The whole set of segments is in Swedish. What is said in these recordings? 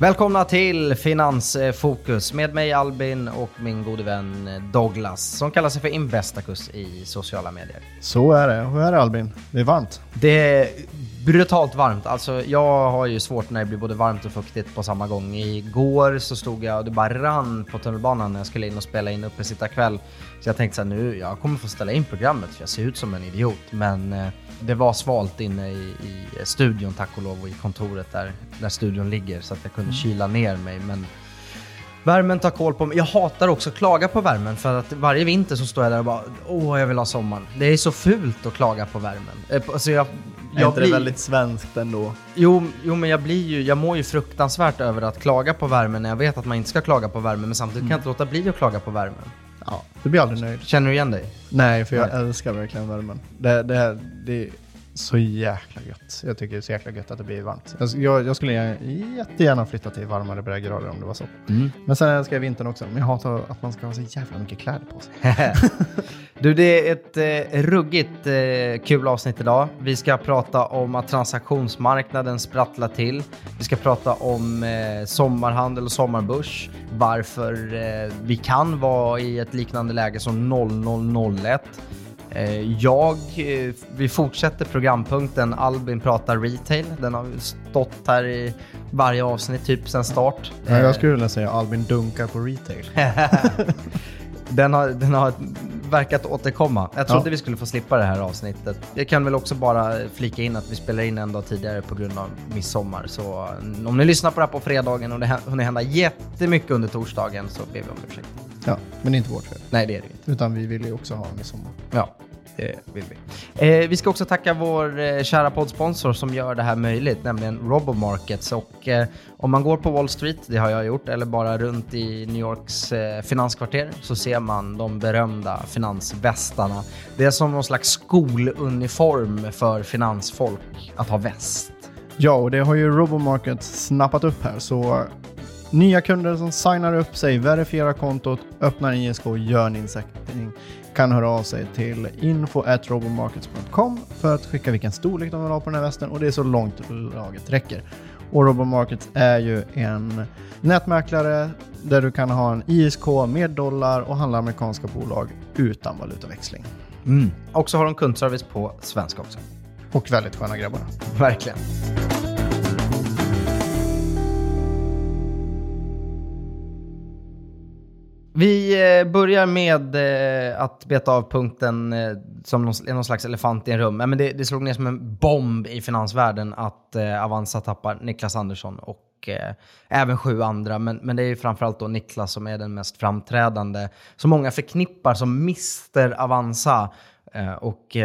Välkomna till Finansfokus med mig Albin och min gode vän Douglas som kallar sig för Investacus i sociala medier. Så är det. Hur är det Albin? Det är varmt. Det är brutalt varmt. Alltså, jag har ju svårt när det blir både varmt och fuktigt på samma gång. Igår så stod jag och det bara rann på tunnelbanan när jag skulle in och spela in uppe sitta kväll. Så jag tänkte så här, nu, jag kommer få ställa in programmet för jag ser ut som en idiot. Men eh, det var svalt inne i, i studion tack och lov och i kontoret där, där studion ligger så att jag kunde kyla ner mig. Men Värmen tar koll på mig. Jag hatar också att klaga på värmen för att varje vinter så står jag där och bara åh, jag vill ha sommaren. Det är så fult att klaga på värmen. Eh, Alltså jag, är jag inte det väldigt svenskt ändå? Jo, jo, men jag blir ju, jag mår ju fruktansvärt över att klaga på värmen när jag vet att man inte ska klaga på värmen, men samtidigt kan jag inte låta bli att klaga på värmen. Ja, du blir aldrig nöjd. Känner du igen dig? Nej, för jag Nej. älskar verkligen värmen. Det, det, det är så jäkla gött. Jag tycker det är så jäkla gött att det blir varmt. Jag, jag, skulle gärna- jättegärna flytta till varmare breddgrader om det var så. Men sen älskar jag vintern också. Men jag hatar att man ska ha så jävla mycket kläder på sig. Du, det är ett eh, ruggigt eh, kul avsnitt idag. Vi ska prata om att transaktionsmarknaden sprattlar till. Vi ska prata om eh, sommarhandel och sommarbörs. Varför eh, vi kan vara i ett liknande läge som 0001. Eh, jag, eh, vi fortsätter programpunkten Albin pratar retail. Den har stått här i varje avsnitt typ sedan start. Ja, jag skulle vilja säga Albin dunkar på retail. Den har, den har verkat återkomma. Jag trodde Ja. vi skulle få slippa det här avsnittet. Jag kan väl också bara flika in att vi spelar in en dag tidigare på grund av midsommar. Så mm, om ni lyssnar på det här på fredagen och det hunnit hända jättemycket under torsdagen så ber vi om ursäkt. Ja, men det är inte vårt fel. Nej, det är det inte. Utan vi vill ju också ha midsommar. Ja, det vill vi. Eh, vi ska också tacka vår eh, kära poddsponsor som gör det här möjligt, nämligen Robomarkets. Och eh, om man går på Wall Street, det har jag gjort, eller bara runt i New Yorks eh, finanskvarter så ser man de berömda finansvästarna. Det är som någon slags skoluniform för finansfolk att ha väst. Ja, och det har ju Robomarket snappat upp här. Så nya kunder som signar upp sig, verifierar kontot, öppnar ISK och gör en insättning kan höra av sig till info.robomarkets.com för att skicka vilken storlek de vill ha på den här västen och det är så långt laget räcker. Och Robomarkets är ju en nätmäklare där du kan ha en ISK med dollar och handla amerikanska bolag utan valutaväxling. Och så har de kundservice på svenska också. Och väldigt sköna grabbar. Verkligen. Vi eh, börjar med eh, att beta av punkten eh, som någon, någon slags elefant i en rum. Men det, det slog ner som en bomb i finansvärlden att Avanza tappar Niklas Andersson och även sju andra. Men, men det är ju framförallt då Niklas som är den mest framträdande. Som många förknippar som Mr Avanza. Och...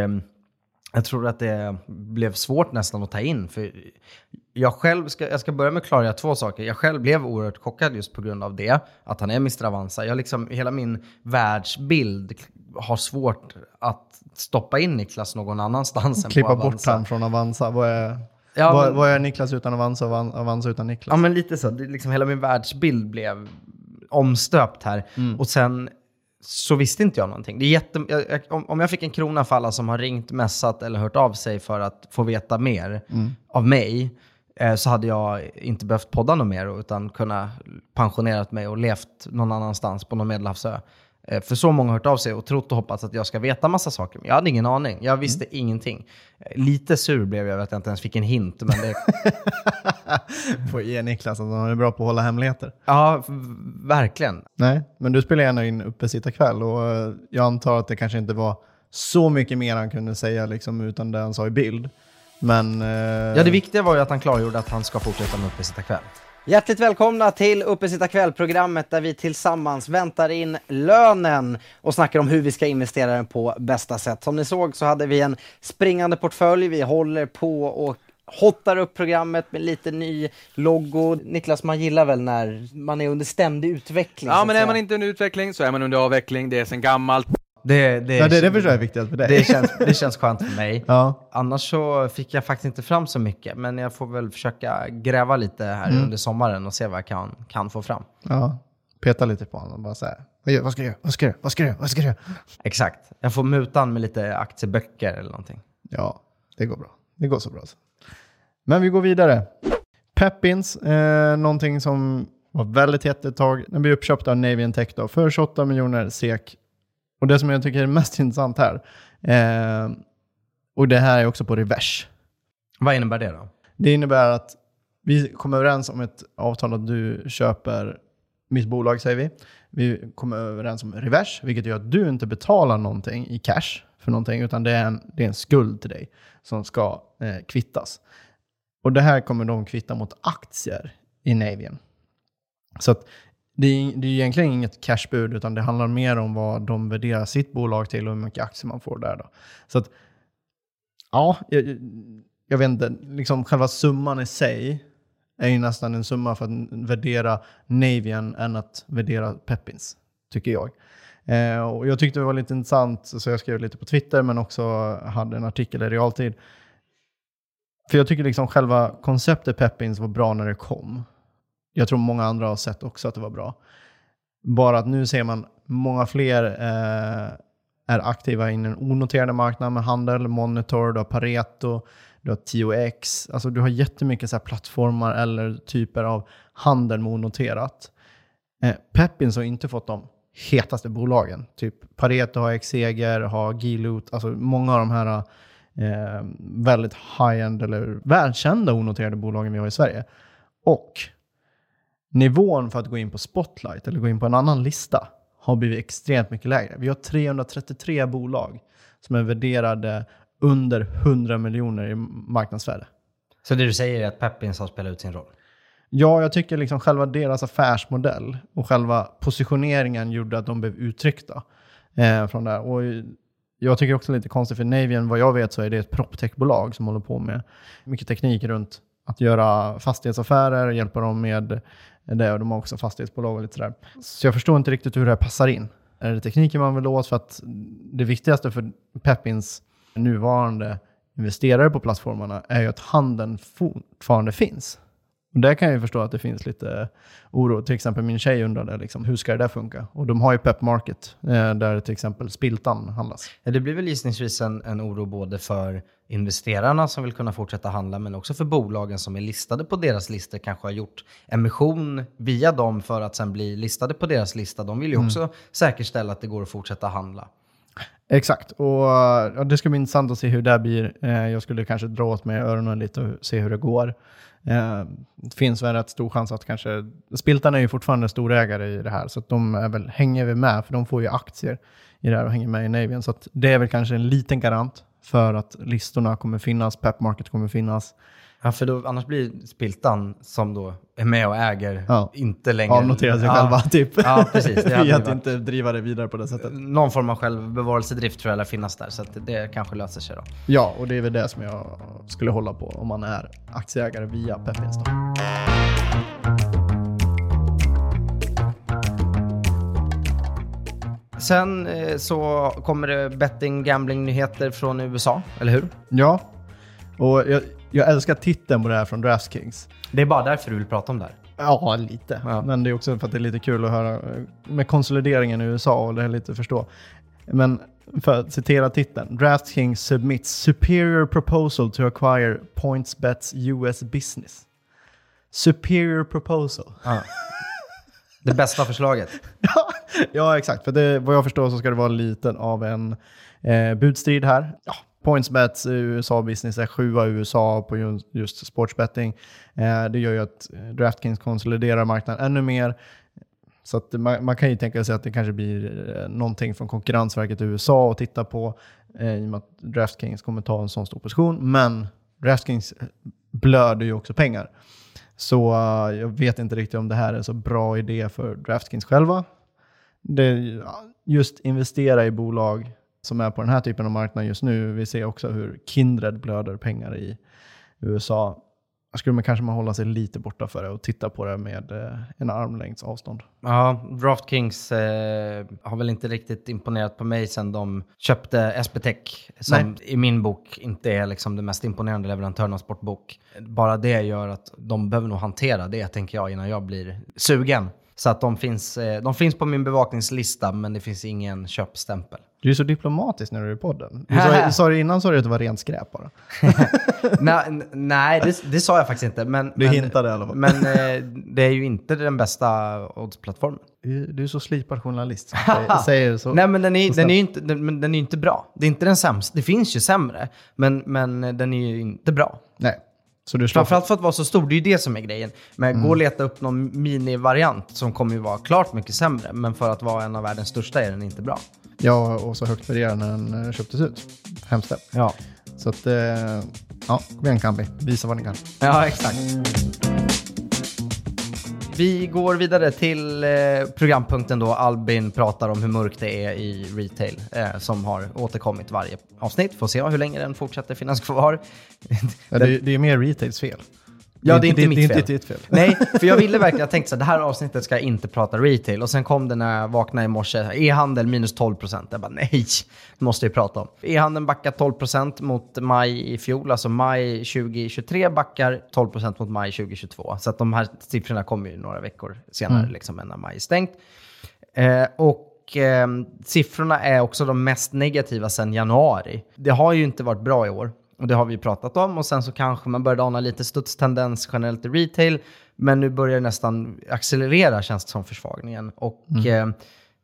jag tror att det blev svårt nästan att ta in. För jag själv, ska, jag ska börja med att klargöra två saker. Jag själv blev oerhört chockad just på grund av det, att han är Mr. Avanza. Jag liksom, hela min världsbild har svårt att stoppa in Niklas någon annanstans än Klippa på bort Avanza. han från Avanza. Vad är, Ja, vad, men- vad är Niklas utan Avanza och Avan- Avanza utan Niklas? Ja, men lite så. Det, liksom, hela min världsbild blev omstöpt här. Och sen så visste inte jag någonting. Det är jätte, jag, om, om jag fick en krona för alla som har ringt, messat eller hört av sig för att få veta mer av mig, så hade jag inte behövt podda något mer utan kunnat pensionerat mig och levt någon annanstans på någon medelhavsö. Eh, För så många har hört av sig och trott och hoppats att jag ska veta massa saker. Men jag hade ingen aning. Jag visste ingenting. Eh, Lite sur blev jag över att jag inte ens fick en hint. Men det, Får ge Niklas att han är bra på att hålla hemligheter. ja, verkligen. Nej, men du spelar gärna in uppesittarkväll och eh, jag antar att det kanske inte var så mycket mer han kunde säga liksom, utan det han sa i bild. Men... eh, Ja, det viktiga var ju att han klargjorde att han ska fortsätta med Uppesittarkväll. Hjärtligt välkomna till Uppesittarkväll-programmet där vi tillsammans väntar in lönen och snackar om hur vi ska investera den på bästa sätt. Som ni såg så hade vi en springande portfölj. Vi håller på och hottar upp programmet med lite ny logo. Niklas, man gillar väl när man är under ständig utveckling? Ja, men är man inte under utveckling så är man under avveckling. Det är sen gammalt. Det, det, ja, det, det förstår jag är viktigt för dig. det, känns, det känns skönt för mig. ja. Annars så fick jag faktiskt inte fram så mycket, men jag får väl försöka gräva lite här under sommaren och se vad jag kan, kan få fram. ja. Peta lite på honom bara vad gör- vad ska du göra? Vad ska du göra? Vad ska du göra? Vad ska du göra? Exakt. Jag får mutan med lite aktieböcker eller någonting. Ja, det går bra. Det går så bra. Så. Men vi går vidare. Peppins, eh, någonting som var väldigt hett ett tag. Den blev uppköpt av Navy Tech då, för 28 miljoner SEK. Och det som jag tycker är mest intressant här, eh, och det här är också på revers. Vad innebär det då? Det innebär att vi kommer överens om ett avtal att du köper mitt bolag, säger vi. Vi kommer överens om revers, vilket gör att du inte betalar någonting i cash för någonting, utan det är en, det är en skuld till dig som ska eh, kvittas. Och det här kommer de kvitta mot aktier i Navien. Så att det är, det är egentligen inget cashbud, utan det handlar mer om vad de värderar sitt bolag till och hur mycket aktier man får där. Då. Så att, ja, jag, jag vet inte, liksom själva summan i sig är ju nästan en summa för att värdera Navian än att värdera Peppins, tycker jag. Eh, och jag tyckte det var lite intressant, så jag skrev lite på Twitter, men också hade en artikel i realtid. För jag tycker liksom själva konceptet Peppins var bra när det kom. Jag tror många andra har sett också att det var bra. Bara att nu ser man många fler eh, är aktiva i den onoterade marknaden med handel, Monitor, du har Pareto, du har TOX. Alltså du har jättemycket så plattformar eller typer av handel med onoterat. Eh, Peppins har inte fått de hetaste bolagen. Typ Pareto har Exeger, har Gilut, alltså många av de här eh, väldigt high-end eller välkända onoterade bolagen vi har i Sverige. Och nivån för att gå in på Spotlight eller gå in på en annan lista har blivit extremt mycket lägre. Vi har 333 bolag som är värderade under 100 miljoner i marknadsvärde. Så det du säger är att Peppins har spelat ut sin roll? Ja, jag tycker liksom själva deras affärsmodell och själva positioneringen gjorde att de blev uttryckta eh, från det. Och jag tycker också lite konstigt, för Navian, vad jag vet så är det ett proptechbolag som håller på med mycket teknik runt att göra fastighetsaffärer, hjälpa dem med det och de har också fastighetsbolag och lite sådär. Så jag förstår inte riktigt hur det här passar in. Är det tekniken man vill åt? För att det viktigaste för Pepins nuvarande investerare på plattformarna är ju att handeln fortfarande finns. Och där kan jag ju förstå att det finns lite oro. Till exempel min tjej undrade liksom, hur ska det där funka? Och de har ju Pep Market eh, där till exempel Spiltan handlas. Ja, det blir väl gissningsvis en, en oro både för investerarna som vill kunna fortsätta handla men också för bolagen som är listade på deras listor kanske har gjort emission via dem för att sen bli listade på deras lista. De vill ju mm. också mm. säkerställa att det går att fortsätta handla. Exakt, och ja, det ska bli intressant att se hur det blir. Eh, jag skulle kanske dra åt mig öronen lite och se hur det går. Eh, det finns väl en rätt stor chans att kanske... Spiltan är ju fortfarande storägare i det här, så att de är väl, hänger väl med, för de får ju aktier i det här och hänger med i Navien. Så det är väl kanske en liten garant för att listorna kommer finnas, Pep Market kommer finnas. Ja, för då, annars blir Spiltan, som då är med och äger, ja. inte längre... Avnotera sig ja. själva, typ. Ja, precis. Det I att inte driva det vidare på det sättet. Någon form av självbevarelsedrift tror jag lär finnas där, så det kanske löser sig då. Ja, och det är väl det som jag skulle hålla på om man är aktieägare via Pepins. Sen eh, så kommer det betting gambling-nyheter från USA, eller hur? Ja, och jag, jag älskar titeln på det här från DraftKings. Det är bara därför du vill prata om det här? Ja, lite. Ja. Men det är också för att det är lite kul att höra eh, med konsolideringen i USA och det är lite förstå. Men för att citera titeln. DraftKings submits superior proposal to acquire PointsBets US business. Superior proposal. Ja. Det bästa förslaget. ja, exakt. För det, vad jag förstår så ska det vara lite av en eh, budstrid här. Ja, PointsBets USA-business är sjua i USA på just sportsbetting. Eh, det gör ju att eh, DraftKings konsoliderar marknaden ännu mer. Så att man, man, kan ju tänka sig att det kanske blir eh, någonting från Konkurrensverket i USA att titta på eh, i och med att DraftKings kommer ta en sån stor position. Men DraftKings blöder ju också pengar. Så uh, jag vet inte riktigt om det här är en så bra idé för DraftKings själva. Det, just investera i bolag som är på den här typen av marknad just nu. Vi ser också hur Kindred blöder pengar i USA. Där skulle man kanske man hålla sig lite borta för det och titta på det med eh, en armlängds avstånd. Ja, DraftKings eh, har väl inte riktigt imponerat på mig sen de köpte SBTech, som Nej. i min bok inte är liksom den mest imponerande leverantören av sportbok. Bara det gör att de behöver nog hantera det, tänker jag, innan jag blir sugen. Så att de finns, eh, de finns på min bevakningslista, men det finns ingen köpstämpel. Du är så diplomatisk när du är i podden. Du sa, sa du innan sa du att det var rent skräp bara. nej, nej det, det sa jag faktiskt inte. Men, Du hintade i alla fall. Men eh, det är ju inte den bästa oddsplattformen. Du är så slipad journalist säger, så. Nej, men den är, den är ju inte, den, men den är ju inte bra. Det är inte den sämsta. Det finns ju sämre, men, men den är ju inte bra. Nej. Så du Framförallt för att vara så stor, det är ju det som är grejen. Men Mm. gå och leta upp någon minivariant som kommer ju vara klart mycket sämre. Men för att vara en av världens största är den inte bra. Ja, och så högt värderad när den eh, köptes ut. Hemskt. Ja, Så att, eh, ja, kom igen Kambi. Visa vad ni kan. ja exakt. Vi går vidare till eh, programpunkten då Albin pratar om hur mörkt det är i retail eh, som har återkommit varje avsnitt. Får se hur länge den fortsätter finnas kvar. Ja, det, det är mer retails fel. Ja, det är inte mitt det är fel. inte ditt fel. Nej, för jag ville verkligen, jag tänkte så här, det här avsnittet ska jag inte prata retail. Och sen kom det när jag vaknade i morse, e-handel minus 12%. Jag bara nej, det måste jag prata om. E-handeln backar 12% mot maj i fjol, alltså maj 2023 backar 12% mot maj 2022. Så att de här siffrorna kommer ju några veckor senare, liksom, än när maj är stängt. Eh, och eh, siffrorna är också de mest negativa sedan januari. Det har ju inte varit bra i år. Och det har vi pratat om. Och sen så kanske man började ana lite studstendens generellt i retail. Men nu börjar det nästan accelerera känns det som försvagningen. Och eh,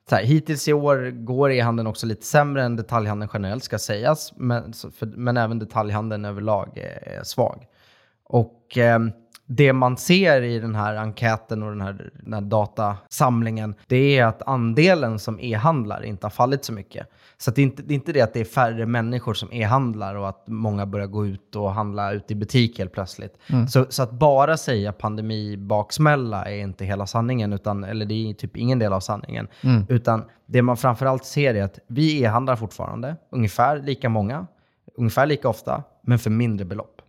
så här, hittills i år går e-handeln också lite sämre än detaljhandeln generellt ska sägas. Men, för, men även detaljhandeln överlag är, är svag. Och eh, det man ser i den här enkäten och den här, den här datasamlingen, det är att andelen som e-handlar inte har fallit så mycket. Så att det, är inte, det är inte det att det är färre människor som e-handlar och att många börjar gå ut och handla ut i butik helt plötsligt. Så, så att bara säga pandemibaksmälla är inte hela sanningen, utan, eller det är typ ingen del av sanningen. Utan det man framförallt ser är att vi e-handlar fortfarande, ungefär lika många, ungefär lika ofta, men för mindre belopp.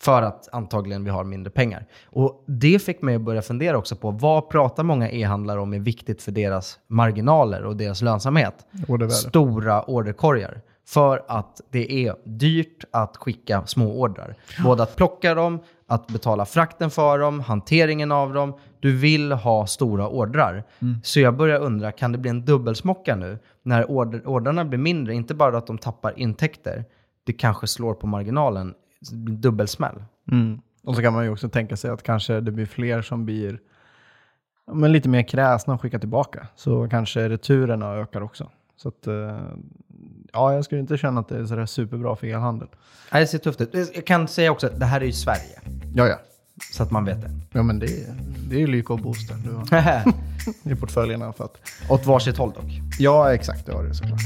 För att antagligen vi har mindre pengar. Och det fick mig att börja fundera också på vad pratar många e-handlare om är viktigt för deras marginaler och deras lönsamhet? Ordervärde. Stora orderkorgar. För att det är dyrt att skicka små ordrar. Både att plocka dem, att betala frakten för dem, hanteringen av dem. Du vill ha stora ordrar. Så jag börjar undra, kan det bli en dubbelsmocka nu? När order, ordrarna blir mindre, inte bara att de tappar intäkter. Det kanske slår på marginalen. Det dubbelsmäll. Mm. Och så kan man ju också tänka sig att kanske det blir fler som blir men lite mer kräsna och skickar tillbaka. Så kanske returerna ökar också. Så att, eh, ja, jag skulle inte känna att det är sådär superbra för elhandel. Nej, det ser tufft ut. Jag kan säga också att det här är ju Sverige. Ja, ja. Så att man vet det. Ja, men det är, det är ju Lyko och Booster du har i portföljerna. För att, Åt varsitt håll dock. ja, exakt. Det har du såklart.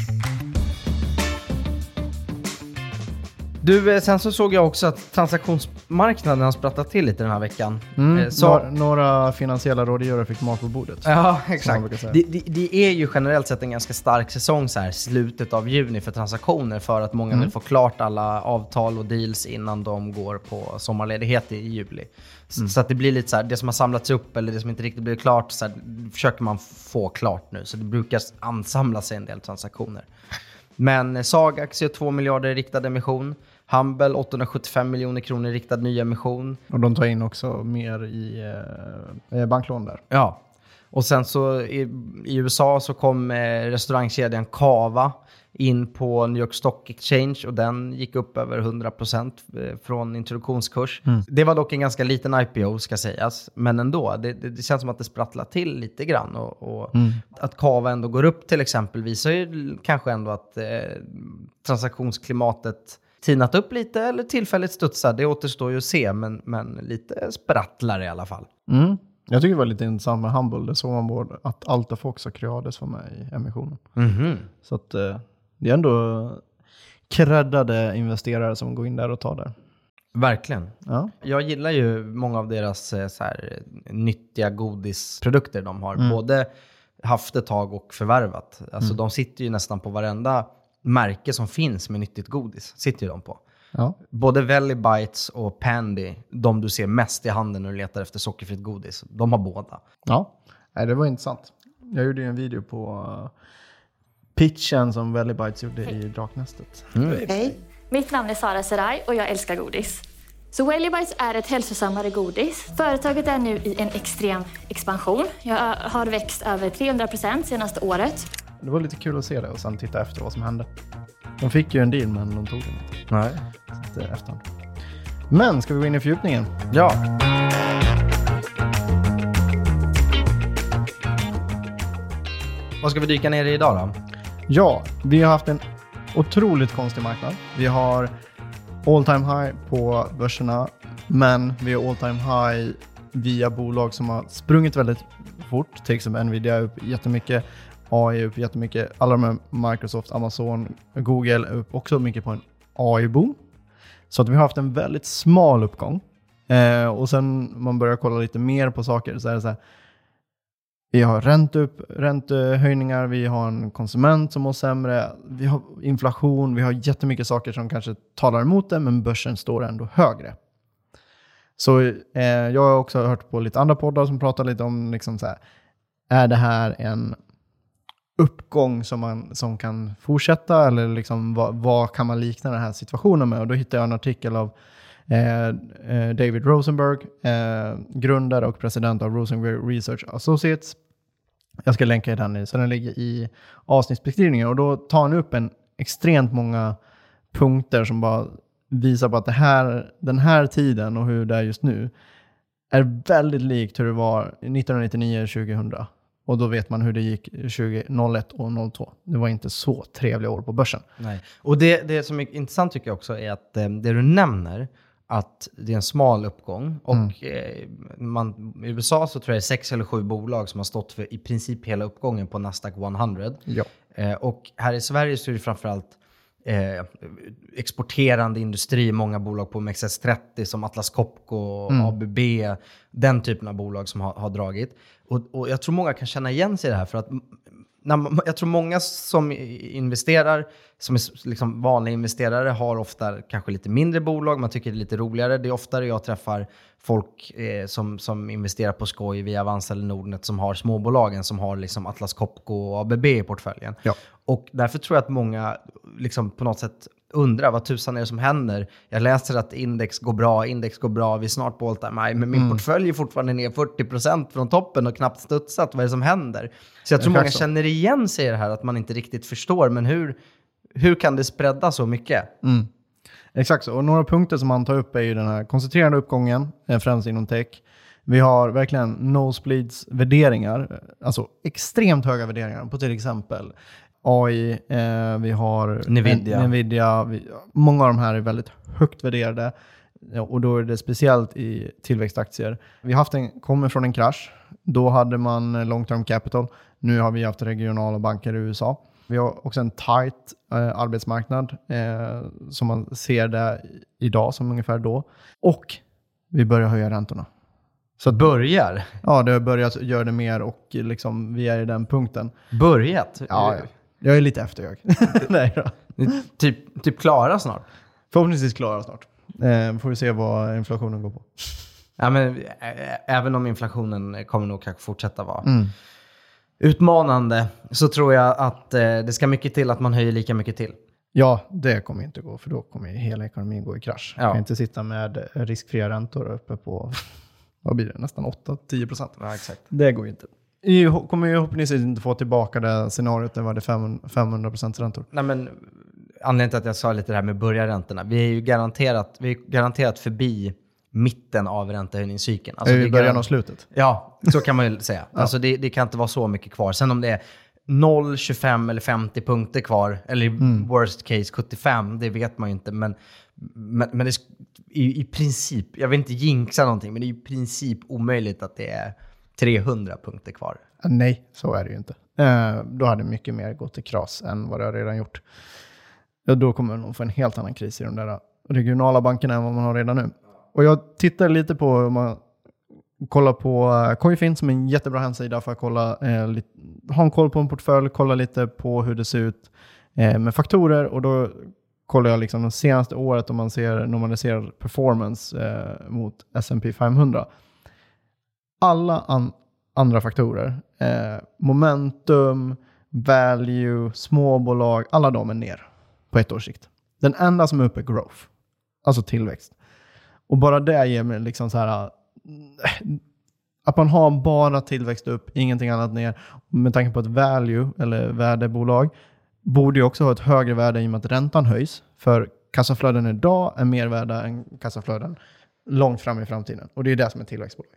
Du, eh, sen så såg jag också att transaktionsmarknaden har sprattat till lite den här veckan. Mm. Eh, Så, Några, några finansiella rådgivare fick mat på bordet. Ja, exakt. Det, det, det är ju generellt sett en ganska stark säsong så här slutet av juni för transaktioner för att många Mm. vill få klart alla avtal och deals innan de går på sommarledighet i, juli. Så, Mm. så att det blir lite så här, det som har samlats upp eller det som inte riktigt blir klart, så här, försöker man få klart nu. Så det brukar ansamla sig en del transaktioner. Men Sagax gör 2 miljarder riktad emission. Humble 875 miljoner kronor i riktad nyemission. Och de tar in också mer i eh, banklån där. Ja. Och sen så i, i USA så kom eh, restaurangkedjan Cava in på New York Stock Exchange och den gick upp över 100% eh, från introduktionskurs. Det var dock en ganska liten IPO ska sägas, men ändå. Det, det, det känns som att det sprattlar till lite grann. Och, och Att Cava ändå går upp till exempel visar ju kanske ändå att eh, transaktionsklimatet tinat upp lite eller tillfälligt studsar. Det återstår ju att se, men, men lite sprattlar i alla fall. Mm. Jag tycker det var lite intressant med Humble. Det såg man både att Altafox och Creades var med i emissionen. Mhm. Så att eh, det är ändå creddade investerare som går in där och tar där. Verkligen. Ja. Jag gillar ju många av deras eh, så här, nyttiga godisprodukter de har. Både haft ett tag och förvärvat. Alltså de sitter ju nästan på varenda märke som finns med nyttigt godis. Sitter ju de på. Ja. Både Valley Bites och Pandy, de du ser mest i handeln när du letar efter sockerfritt godis, de har båda. ja. Nej, det var intressant. Jag gjorde ju en video på eh, pitchen som Valley Bites gjorde i Draknästet. Hej, mitt namn är Sara Serai och jag älskar godis. Så Wellibites är ett hälsosammare godis. Företaget är nu i en extrem expansion. Jag har växt över 300% senaste året. Det var lite kul att se det och sen titta efter vad som hände. De fick ju en deal men de tog den inte. Nej. Så det är efterhand. Men ska vi gå in i fördjupningen? Ja. Vad ska vi dyka ner i idag då? Ja, vi har haft en otroligt konstig marknad. Vi har all time high på börserna, men vi har all time high via bolag som har sprungit väldigt fort. Till exempel Nvidia är upp jättemycket, AI är upp jättemycket. Alla de här Microsoft, Amazon, Google är upp också mycket på en AI-boom. Så att vi har haft en väldigt smal uppgång. Eh, och sen man börjar kolla lite mer på saker så är det så här, vi har ränteupp, räntehöjningar, vi har en konsument som mår sämre, vi har inflation, vi har jättemycket saker som kanske talar emot det, men börsen står ändå högre. Så eh, jag har också hört på lite andra poddar som pratar lite om, liksom så här, är det här en uppgång som, man, som kan fortsätta eller liksom, vad, vad kan man likna den här situationen med? Och då hittade jag en artikel av eh, eh, David Rosenberg, eh, grundare och president av Rosenberg Research Associates. Jag ska länka i den, nu, så den ligger i avsnittsbeskrivningen. Och då tar han upp en extremt många punkter som bara visar på att det här, den här tiden och hur det är just nu är väldigt likt hur det var 1999-2000. Och då vet man hur det gick 2001 och 2002. Det var inte så trevliga år på börsen. Nej. Och det, det som är intressant tycker jag också är att eh, det du nämner, att det är en smal uppgång. Och eh, man, i USA så tror jag det är sex eller sju bolag som har stått för i princip hela uppgången på Nasdaq 100. Ja. Eh, och här i Sverige så är det framförallt eh, exporterande industri, många bolag på OMXS30 som Atlas Copco, ABB, den typen av bolag som har, har dragit. Och, och jag tror många kan känna igen sig i det här för att man, jag tror många som investerar, som är liksom vanliga investerare, har ofta kanske lite mindre bolag. Man tycker det är lite roligare. Det är oftare jag träffar folk eh, som, som investerar på skoj via Avanza eller Nordnet som har småbolagen som har liksom Atlas Copco och ABB i portföljen. Ja. Och därför tror jag att många liksom på något sätt undrar vad tusan är det som händer. Jag läser att index går bra, index går bra, vi är snart på all time high, men min portfölj är fortfarande ner 40% från toppen och knappt studsat. Vad är det som händer? Så jag tror många så. känner igen sig i det här att man inte riktigt förstår, men hur, hur kan det spreada så mycket? Mm. Exakt så. Och några punkter som han tar upp är ju den här koncentrerade uppgången, eh, främst inom tech. Vi har verkligen nosebleeds värderingar, alltså extremt höga värderingar på till exempel AI, eh, vi har Nvidia. Nvidia vi, många av de här är väldigt högt värderade Ja, och då är det speciellt i tillväxtaktier. Vi haft en, kommer från en krasch. Då hade man long term capital. Nu har vi haft regionala banker i USA. Vi har också en tight eh, arbetsmarknad eh, som man ser det idag som ungefär då. Och vi börjar höja räntorna. Så att börjar? Ja, det har börjat göra det mer och liksom, vi är i den punkten. Börjat? Ja, ja. Jag är lite efter jag. Nej då. Typ, typ klara snart? Förhoppningsvis klara snart. Eh, får vi se vad inflationen går på. Ja, men, ä- även om inflationen kommer nog kanske fortsätta vara Mm. utmanande så tror jag att eh, det ska mycket till att man höjer lika mycket till. Ja, det kommer inte gå, för då kommer ju hela ekonomin gå i krasch. Ja. Jag kan inte sitta med riskfria räntor uppe på, vad blir det, nästan 8-10 procent. Ja, exakt. Det går ju inte. Ho- kommer ju förhoppningsvis inte få tillbaka det scenariot där var det 500 procent räntor. Nej, men, anledningen till att jag sa lite det här med börjarräntorna. Vi är ju garanterat, vi är garanterat förbi mitten av räntehöjningscykeln. Alltså, är vi är i början av slutet? Ja, så kan man ju säga. Alltså det, det kan inte vara så mycket kvar. Sen om det är 0, 25 eller 50 punkter kvar, eller i worst case 75, det vet man ju inte. Men, men, men det, sk- i, i princip, jag vill inte jinxa någonting, men det är i princip omöjligt att det är 300 punkter kvar. Nej, så är det ju inte. Eh, då hade mycket mer gått i kras än vad det har redan gjort. Ja, då kommer man få en helt annan kris i de där regionala bankerna än vad man har redan nu. Och jag tittar lite på, om man kollar på eh, Coinfin som är en jättebra hemsida för att kolla, eh, lite, ha en koll på en portfölj, kolla lite på hur det ser ut eh, med faktorer och då kollar jag liksom det senaste året om man ser normaliserad performance eh, mot S&P 500. Alla an, andra faktorer, eh, momentum, value, småbolag, alla de är ner på ett års sikt. Den enda som är uppe är growth, alltså tillväxt. Och bara det ger mig liksom så här, eh, att man har bara tillväxt upp, ingenting annat ner. Med tanke på ett value, eller värdebolag, borde ju också ha ett högre värde i och med att räntan höjs. För kassaflöden idag är mer värda än kassaflöden långt fram i framtiden. Och det är det som är tillväxtbolag.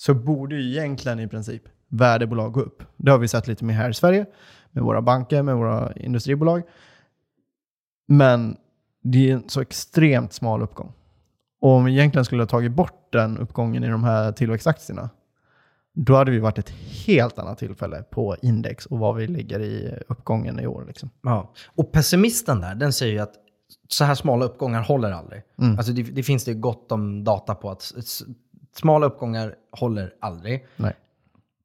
Så borde ju egentligen i princip värdebolag gå upp. Det har vi sett lite mer här i Sverige med våra banker, med våra industribolag. Men det är en så extremt smal uppgång. Och om vi egentligen skulle ha tagit bort den uppgången i de här tillväxtaktierna, då hade vi varit ett helt annat tillfälle på index och var vi ligger i uppgången i år. Liksom. Ja. Och pessimisten där, den säger ju att så här smala uppgångar håller aldrig. Mm. Alltså det, det finns det gott om data på att smala uppgångar håller aldrig. Nej.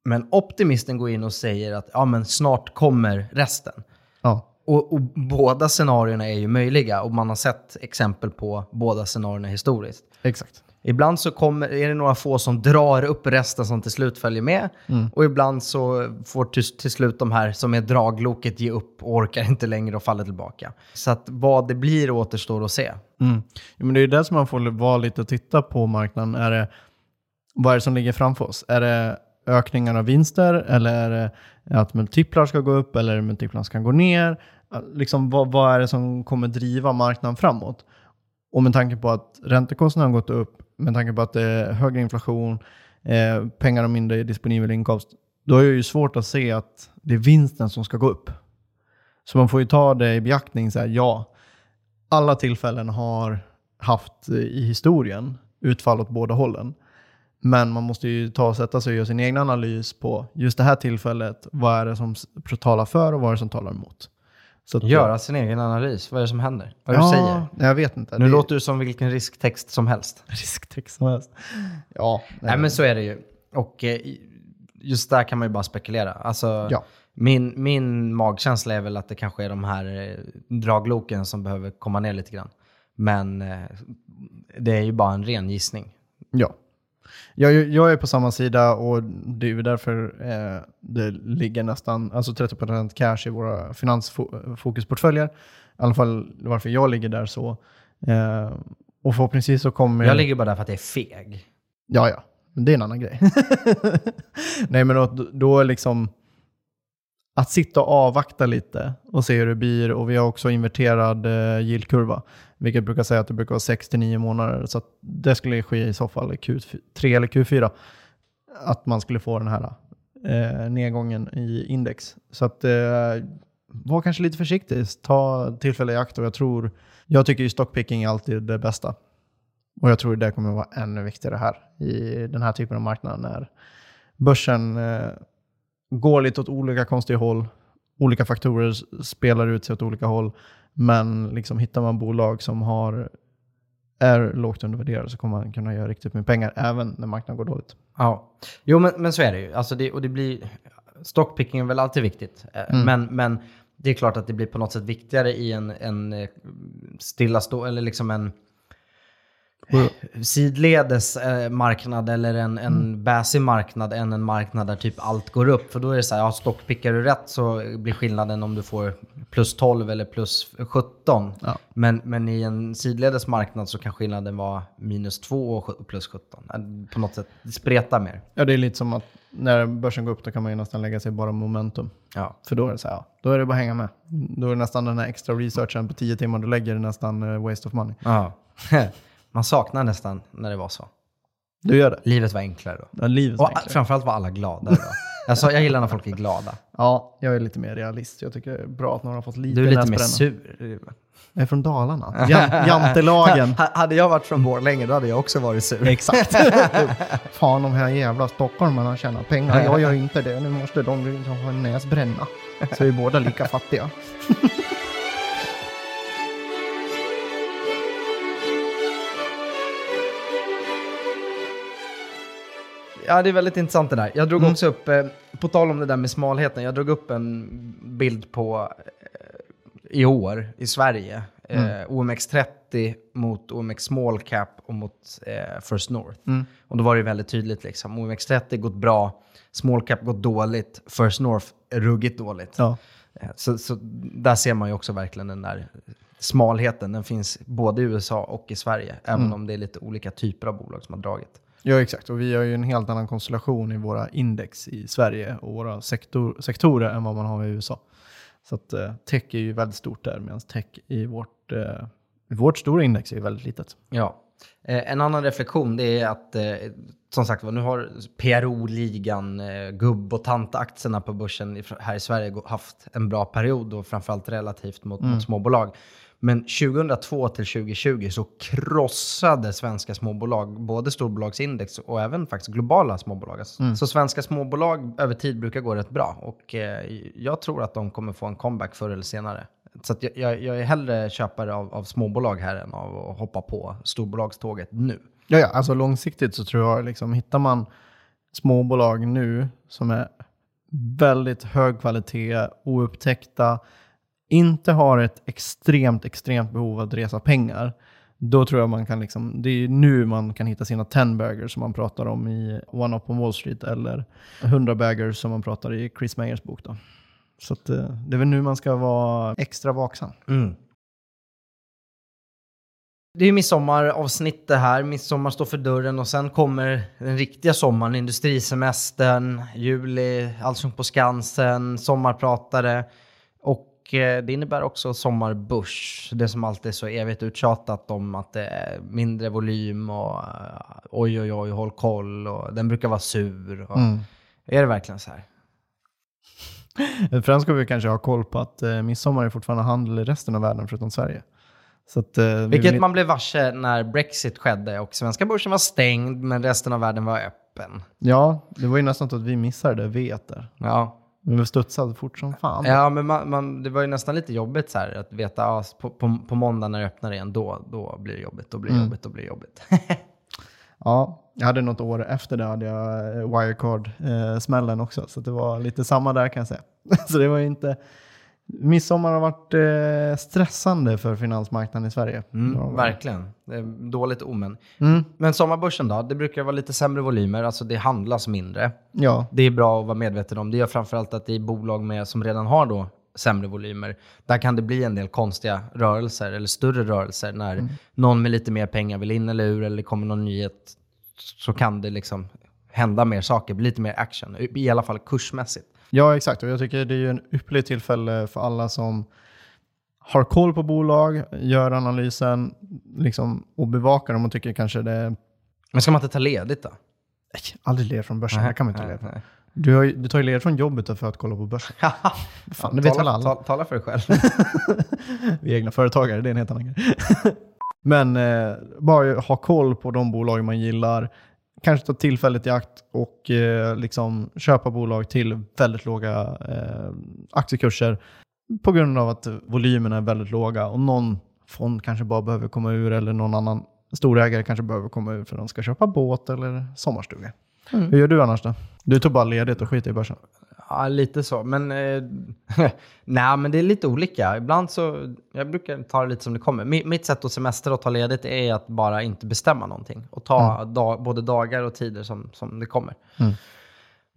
Men optimisten går in och säger att ja, men snart kommer resten. Ja, Och, och båda scenarierna är ju möjliga och man har sett exempel på båda scenarierna historiskt. exakt. Ibland så kommer, är det några få som drar upp resten som till slut följer med. Och ibland så får till, till slut de här som är dragloket ge upp och orkar inte längre och faller tillbaka. Så att vad det blir återstår att se. Mm. Ja, men det är det som man får vara lite och titta på marknaden. Är det, vad är det som ligger framför oss? Är det ökningar av vinster eller är det att multiplar ska gå upp eller multiplarna ska gå ner? Liksom, vad, vad är det som kommer driva marknaden framåt? Och med tanke på att räntekostnaderna har gått upp, med tanke på att det är högre inflation, eh, pengar och mindre disponibel inkomst, då är det ju svårt att se att det är vinsten som ska gå upp. Så man får ju ta det i beaktning, så här, ja, alla tillfällen har haft i historien utfall åt båda hållen. Men man måste ju ta och sätta sig och göra sin egen analys på just det här tillfället. Vad är det som talar för och vad är det som talar emot? Så Göra sin egen analys. Vad är det som händer? Vad är ja, du säger? nej, Jag vet inte. Nu Det låter du som vilken risktext som helst. risktext som helst. Ja, Nej men så är det ju. Och eh, just där kan man ju bara spekulera. Alltså, Ja. min, min magkänsla är väl att det kanske är de här eh, dragloken som behöver komma ner lite grann. Men eh, det är ju bara en ren gissning. Ja. Jag, jag är på samma sida och det är därför eh, det ligger nästan alltså 30% cash i våra finansfokusportföljer. I alla fall varför jag ligger där så. Eh, och förhoppningsvis så kommer... Jag ligger bara där för att det är feg. Ja, ja. Men det är en annan grej. Nej, men då, då liksom att sitta och avvakta lite och se hur det blir. Och vi har också inverterad eh, yieldkurva, vilket brukar säga att det brukar vara 6-9 månader. Så att det skulle ske i så fall i Q3 eller Q4. Att man skulle få den här eh, nedgången i index. Så att eh, var kanske lite försiktig. Ta tillfället i akt och jag tror, jag tycker ju stockpicking är alltid det bästa. Och jag tror det kommer att vara ännu viktigare här i den här typen av marknad när börsen eh, går lite åt olika konstiga håll. Olika faktorer spelar ut sig åt olika håll. Men liksom hittar man bolag som har, är lågt undervärderade så kommer man kunna göra riktigt med pengar även när marknaden går dåligt. Ja, jo men, men så är det ju. Alltså det, och det blir, stockpicking är väl alltid viktigt. Eh, Mm. Men, men det är klart att det blir på något sätt viktigare i en, en eh, stillastå eller liksom en sidledes eh, marknad eller en, en Mm. bäsig marknad än en marknad där typ allt går upp. För då är det så här, ja, stockpickar du rätt så blir skillnaden om du får plus 12 eller plus 17. Ja. Men, men i en sidledes marknad så kan skillnaden vara minus 2 och plus 17. Eh, På något sätt, det spretar mer. Ja, det är lite som att när börsen går upp då kan man ju nästan lägga sig bara momentum. Ja. För då är det så här, ja, då är det bara att hänga med. Då är det nästan den här extra researchen på 10 timmar du lägger nästan eh, waste of money. Ja. Man saknar nästan när det var så. Du gör det. Livet var enklare då. Ja, livet Och enklare. framförallt var alla glada då. Alltså, jag gillar när folk är glada. Ja, jag är lite mer realist. Jag tycker det är bra att några har fått lite Du är lite mer sur. Jag är från Dalarna. Jan- Jantelagen. Ha- Hade jag varit från Borlänge då hade jag också varit sur. Exakt. Fan, de här jävla stockholmarna tjänar pengar. Jag gör inte det. Nu måste de liksom ha en näsbränna. Så är vi båda lika fattiga. Ja, det är väldigt intressant det där. Jag drog Mm. också upp, eh, på tal om det där med smalheten, jag drog upp en bild på eh, i år i Sverige. Mm. Eh, OMX30 mot OMX Small Cap och mot eh, First North. Mm. Och då var det väldigt tydligt liksom. OMX30 gått bra, Small Cap gått dåligt, First North ruggigt dåligt. Ja. Eh, Så, så där ser man ju också verkligen den där smalheten, den finns både i USA och i Sverige. Även Mm. om det är lite olika typer av bolag som har dragit. Ja, exakt. Och vi har ju en helt annan konstellation i våra index i Sverige och våra sektor, sektorer än vad man har i USA. Så att eh, tech är ju väldigt stort där, medan tech i vårt, eh, vårt stora index är väldigt litet. Ja. Eh, en annan reflektion det är att, eh, som sagt nu har PRO-ligan, eh, gubb och tantaktierna på börsen här i Sverige haft en bra period och framförallt relativt mot, mot småbolag. Men 2002 till 2020 så krossade svenska småbolag både storbolagsindex och även faktiskt globala småbolag. Alltså. Så svenska småbolag över tid brukar gå rätt bra och eh, jag tror att de kommer få en comeback förr eller senare. Så jag, jag, jag är hellre köpare av, av småbolag här än av att hoppa på storbolagståget nu. Ja, ja, alltså långsiktigt så tror jag liksom hittar man småbolag nu som är väldigt hög kvalitet, oupptäckta, inte har ett extremt, extremt behov av att resa pengar. Då tror jag man kan liksom, det är nu man kan hitta sina 10 baggers som man pratar om i One Up on Wall Street eller 100 baggers som man pratar i Chris Meyers bok. Då. Så att, eh, det är väl nu man ska vara extra vaksam. Det är ju midsommaravsnitt det här. Midsommar står för dörren och sen kommer den riktiga sommaren. Industrisemestern, juli, Allsång på Skansen, sommarpratare. Och eh, det innebär också sommarbörs. Det som alltid är så evigt uttjatat om att det är mindre volym och eh, oj oj oj, håll koll och den brukar vara sur. Och, Är det verkligen så här? Främst ska vi kanske ha koll på att eh, midsommar är fortfarande handel i resten av världen förutom Sverige. Att, eh, vi Vilket vill- man blev varse när Brexit skedde och svenska börsen var stängd men resten av världen var öppen. Ja, det var ju nästan så att vi missade det, vet det. Ja, Vi studsade fort som fan. Ja, men man, man, det var ju nästan lite jobbigt så här, att veta ja, på, på, på måndag när det öppnar igen, då, då blir det jobbigt, då blir det jobbigt, då blir det jobbigt. Ja, jag hade något år efter det hade jag eh, Wirecard-smällen också, så det var lite samma där kan jag säga. så det var ju inte... Midsommar har varit eh, stressande för finansmarknaden i Sverige. Det Mm, verkligen. Det är dåligt omen. Mm. Men sommarbörsen då? Det brukar vara lite sämre volymer, alltså det handlas mindre. Ja, Det är bra att vara medveten om. Det gör framförallt att i bolag med, som redan har då sämre volymer, där kan det bli en del konstiga rörelser eller större rörelser när någon med lite mer pengar vill in eller ur eller det kommer någon nyhet så kan det liksom hända mer saker, bli lite mer action, i alla fall kursmässigt. Ja, exakt. Och jag tycker det är en ypperligt tillfälle för alla som har koll på bolag, gör analysen liksom, och bevakar dem och tycker kanske det. Men ska man inte ta ledigt då? Nej, aldrig led från börsen, det kan man inte. Nej. Du, har, ju- du tar ju led från jobbet för att kolla på börsen. Fan, det vet väl tala, alla. ta- Tala för dig själv. Vi är egna företagare, det är en helt annan grej. Men eh, bara ha koll på de bolag man gillar. Kanske ta tillfället i akt och eh, liksom köpa bolag till väldigt låga eh, aktiekurser på grund av att volymerna är väldigt låga och någon fond kanske bara behöver komma ur eller någon annan storägare kanske behöver komma ur för att de ska köpa båt eller sommarstuga. Hur gör du annars då? Du tog bara ledigt och skiter i börsen. Ja, lite så. Men, eh, nej, men det är lite olika. Ibland så, jag brukar ta det lite som det kommer. Mi- Mitt sätt att semester och ta ledigt är att bara inte bestämma någonting. Och ta dag, både dagar och tider som, som det kommer.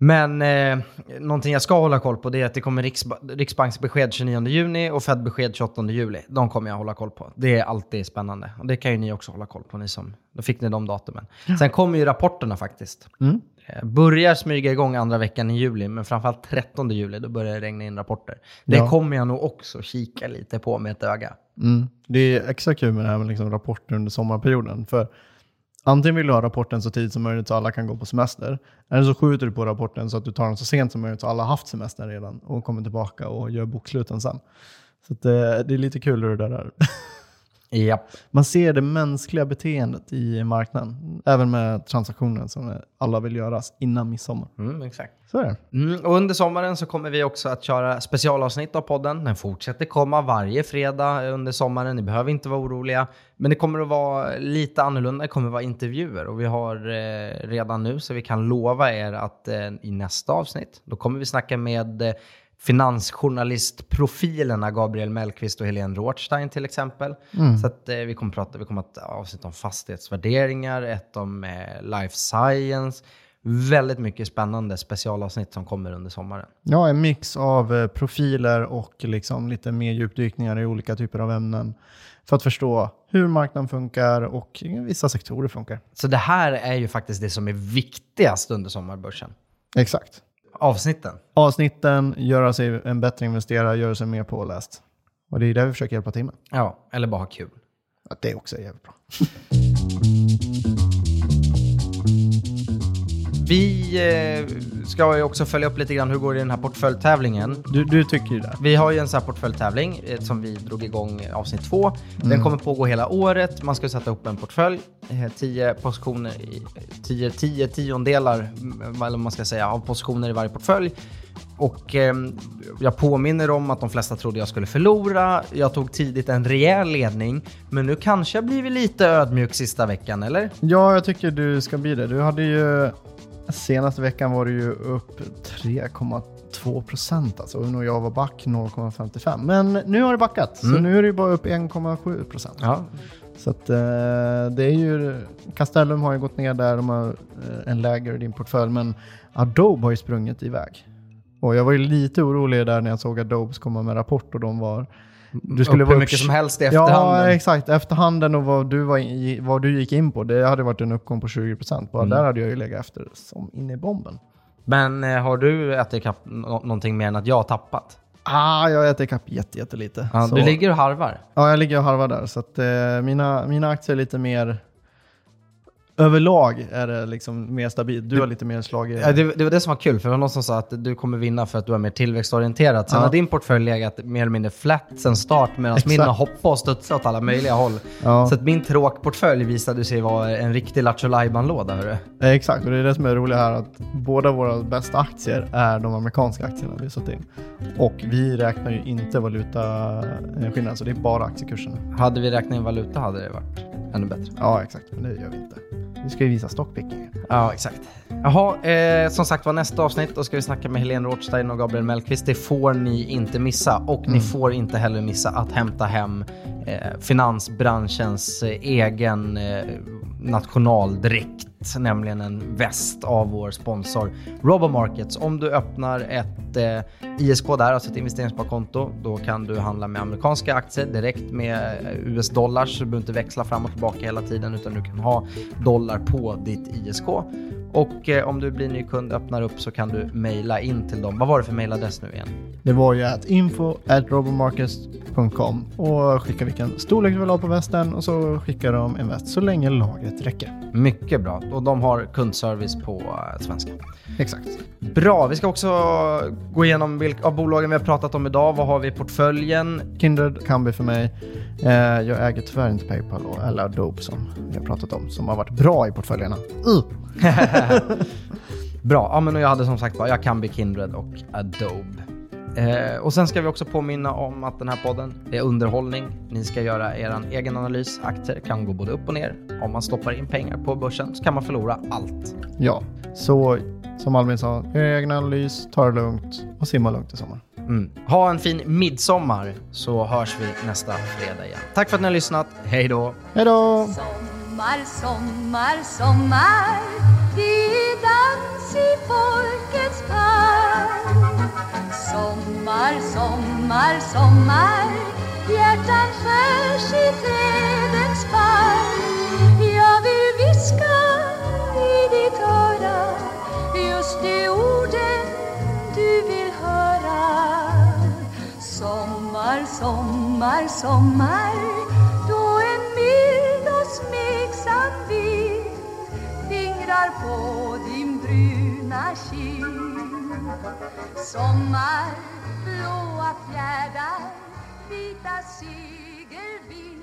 Men eh, någonting jag ska hålla koll på det är att det kommer Riksba- Riksbanksbesked 29 juni och Fed-besked 28 juli. De kommer jag hålla koll på. Det är alltid spännande. Och det kan ju ni också hålla koll på, ni som, då fick ni de datumen. Sen kommer ju rapporterna faktiskt. Mm. Eh, Börjar smyga igång andra veckan i juli, men framförallt 13 juli, då börjar det regna in rapporter. Det Ja. kommer jag nog också kika lite på med ett öga. Mm. Det är extra kul med det här med liksom rapporter under sommarperioden. För antingen vill du ha rapporten så tidigt som möjligt så alla kan gå på semester. Eller så skjuter du på rapporten så att du tar den så sent som möjligt så alla har haft semester redan och kommer tillbaka och gör boksluten sen. Så att, eh, det är lite kul hur det där är. Japp. Man ser det mänskliga beteendet i marknaden. Även med transaktioner som alla vill göras innan midsommar. Mm, exakt. Så är det. Mm, och under sommaren så kommer vi också att köra specialavsnitt av podden. Den fortsätter komma varje fredag under sommaren. Ni behöver inte vara oroliga. Men det kommer att vara lite annorlunda. Det kommer att vara intervjuer. Och vi har eh, redan nu så vi kan lova er att eh, i nästa avsnitt, då kommer vi snacka med eh, finansjournalistprofilerna Gabriel Mellqvist och Helene Rothstein till exempel. Så att, eh, vi kommer prata, vi kommer att avsnitt om fastighetsvärderingar, ett om eh, life science. väldigt mycket spännande specialavsnitt som kommer under sommaren. Ja, en mix av eh, profiler och liksom lite mer djupdykningar i olika typer av ämnen för att förstå hur marknaden funkar och vissa sektorer funkar. Så det här är ju faktiskt det som är viktigast under sommarbörsen. Exakt. Avsnitten. Avsnitten, göra sig en bättre investerare, göra sig mer påläst. Och det är det vi försöker hjälpa till med. Ja, eller bara ha kul. Ja, det också är jävligt bra. Vi eh, ska ju också följa upp lite grann hur går det i den här portföljtävlingen. Du, du tycker ju det. Vi har ju en sån här portföljtävling eh, som vi drog igång avsnitt två. Den kommer pågå hela året. Man ska sätta upp en portfölj, eh, 10 positioner, 10, 10 tiondelar, mm, eller man ska säga, av positioner i varje portfölj. Och eh, jag påminner om att de flesta trodde jag skulle förlora. Jag tog tidigt en rejäl ledning, men nu kanske jag blivit lite ödmjuk sista veckan, eller? Ja, jag tycker du ska bli det. Du hade ju senaste veckan var du ju upp 3,2 procent alltså. Och jag var back 0,55. Men nu har det backat, så nu är det bara upp 1,7 procent. Ja. Så att, eh, det är ju, Castellum har ju gått ner där, de har eh, en lägre i din portfölj, men Adobe har ju sprungit iväg. Och jag var ju lite orolig där när jag såg Adobes komma med rapport och de var... Du skulle upp hur mycket som helst i efterhand. Ja, exakt. Efterhanden och vad du, var i, vad du gick in på, det hade varit en uppgång på 20%. Bara Mm. där hade jag ju legat efter som inne i bomben. Men eh, har du ätit ikapp nå- någonting mer än att jag har tappat? Ah, jag äter ikapp jätte, jättelite. Ja, Så- du ligger och harvar. Ja, jag ligger och harvar där. Så att, eh, mina, mina aktier är lite mer... Överlag är det liksom mer stabilt. Du har lite mer slag i... Ja, det, det var det som var kul, för det var någon som sa att du kommer vinna för att du är mer tillväxtorienterad. Sen Ja. har din portfölj legat mer eller mindre flat sen start, medan min har hoppat och studsat åt alla möjliga håll. Ja. Så att min tråkportfölj visade sig vara en riktig Lattjo låda hörru. Eh, Exakt, och det är det som är roligt här att båda våra bästa aktier är de amerikanska aktierna vi har satt in. Och vi räknar ju inte valutaskillnaden, så det är bara aktiekurserna. Hade vi räknat in valuta hade det varit ännu bättre. Ja, exakt, men det gör vi inte. Vi ska ju visa stockpicking. Ja, exakt. Jaha, eh, som sagt var nästa avsnitt då ska vi snacka med Helene Rothstein och Gabriel Mellqvist. Det får ni inte missa. Och ni får inte heller missa att hämta hem eh, finansbranschens eh, egen eh, nationaldräkt, nämligen en väst av vår sponsor Robomarkets. Om du öppnar ett eh, ISK där, alltså ett investeringssparkonto, då kan du handla med amerikanska aktier direkt med eh, US-dollars. Du behöver inte växla fram och tillbaka hela tiden utan du kan ha dollar på ditt ISK. Och eh, om du blir ny kund öppnar upp så kan du mejla in till dem. Vad var det för mejladress nu igen? Det var ju att info at robomarkets.com och skicka vilken storlek du vill ha på västen och så skickar de en väst så länge lagret räcker. Mycket bra. Och de har kundservice på eh, svenska. Exakt. Bra, vi ska också gå igenom vilka av bolagen vi har pratat om idag. Vad har vi i portföljen? Kindred kan bli för mig. Eh, jag äger tyvärr inte Paypal och, eller Adobe som vi har pratat om, som har varit bra i portföljerna. Uh. Bra, ja men jag hade som sagt bara, jag kan bli Kindred och Adobe. Eh, och sen ska vi också påminna om att den här podden är underhållning. Ni ska göra er egen analys. Aktier kan gå både upp och ner. Om man stoppar in pengar på börsen så kan man förlora allt. Ja, så som Albin sa, gör er egen analys, ta det lugnt och simma lugnt i sommar. Mm. Ha en fin midsommar så hörs vi nästa fredag igen. Tack för att ni har lyssnat. Hej då! Hej då! Sommar, sommar, sommar. Det är dans i folkets park Sommar, sommar, sommar. Hjärtan skärs i trädens bark Jag vill viska i ditt öra Just de orden du vill höra. Sommar, sommar, sommar. Då en mild och smeksam vind Fingrar på din bruna kind. Sommar, blåa fjärdar, vita segelvind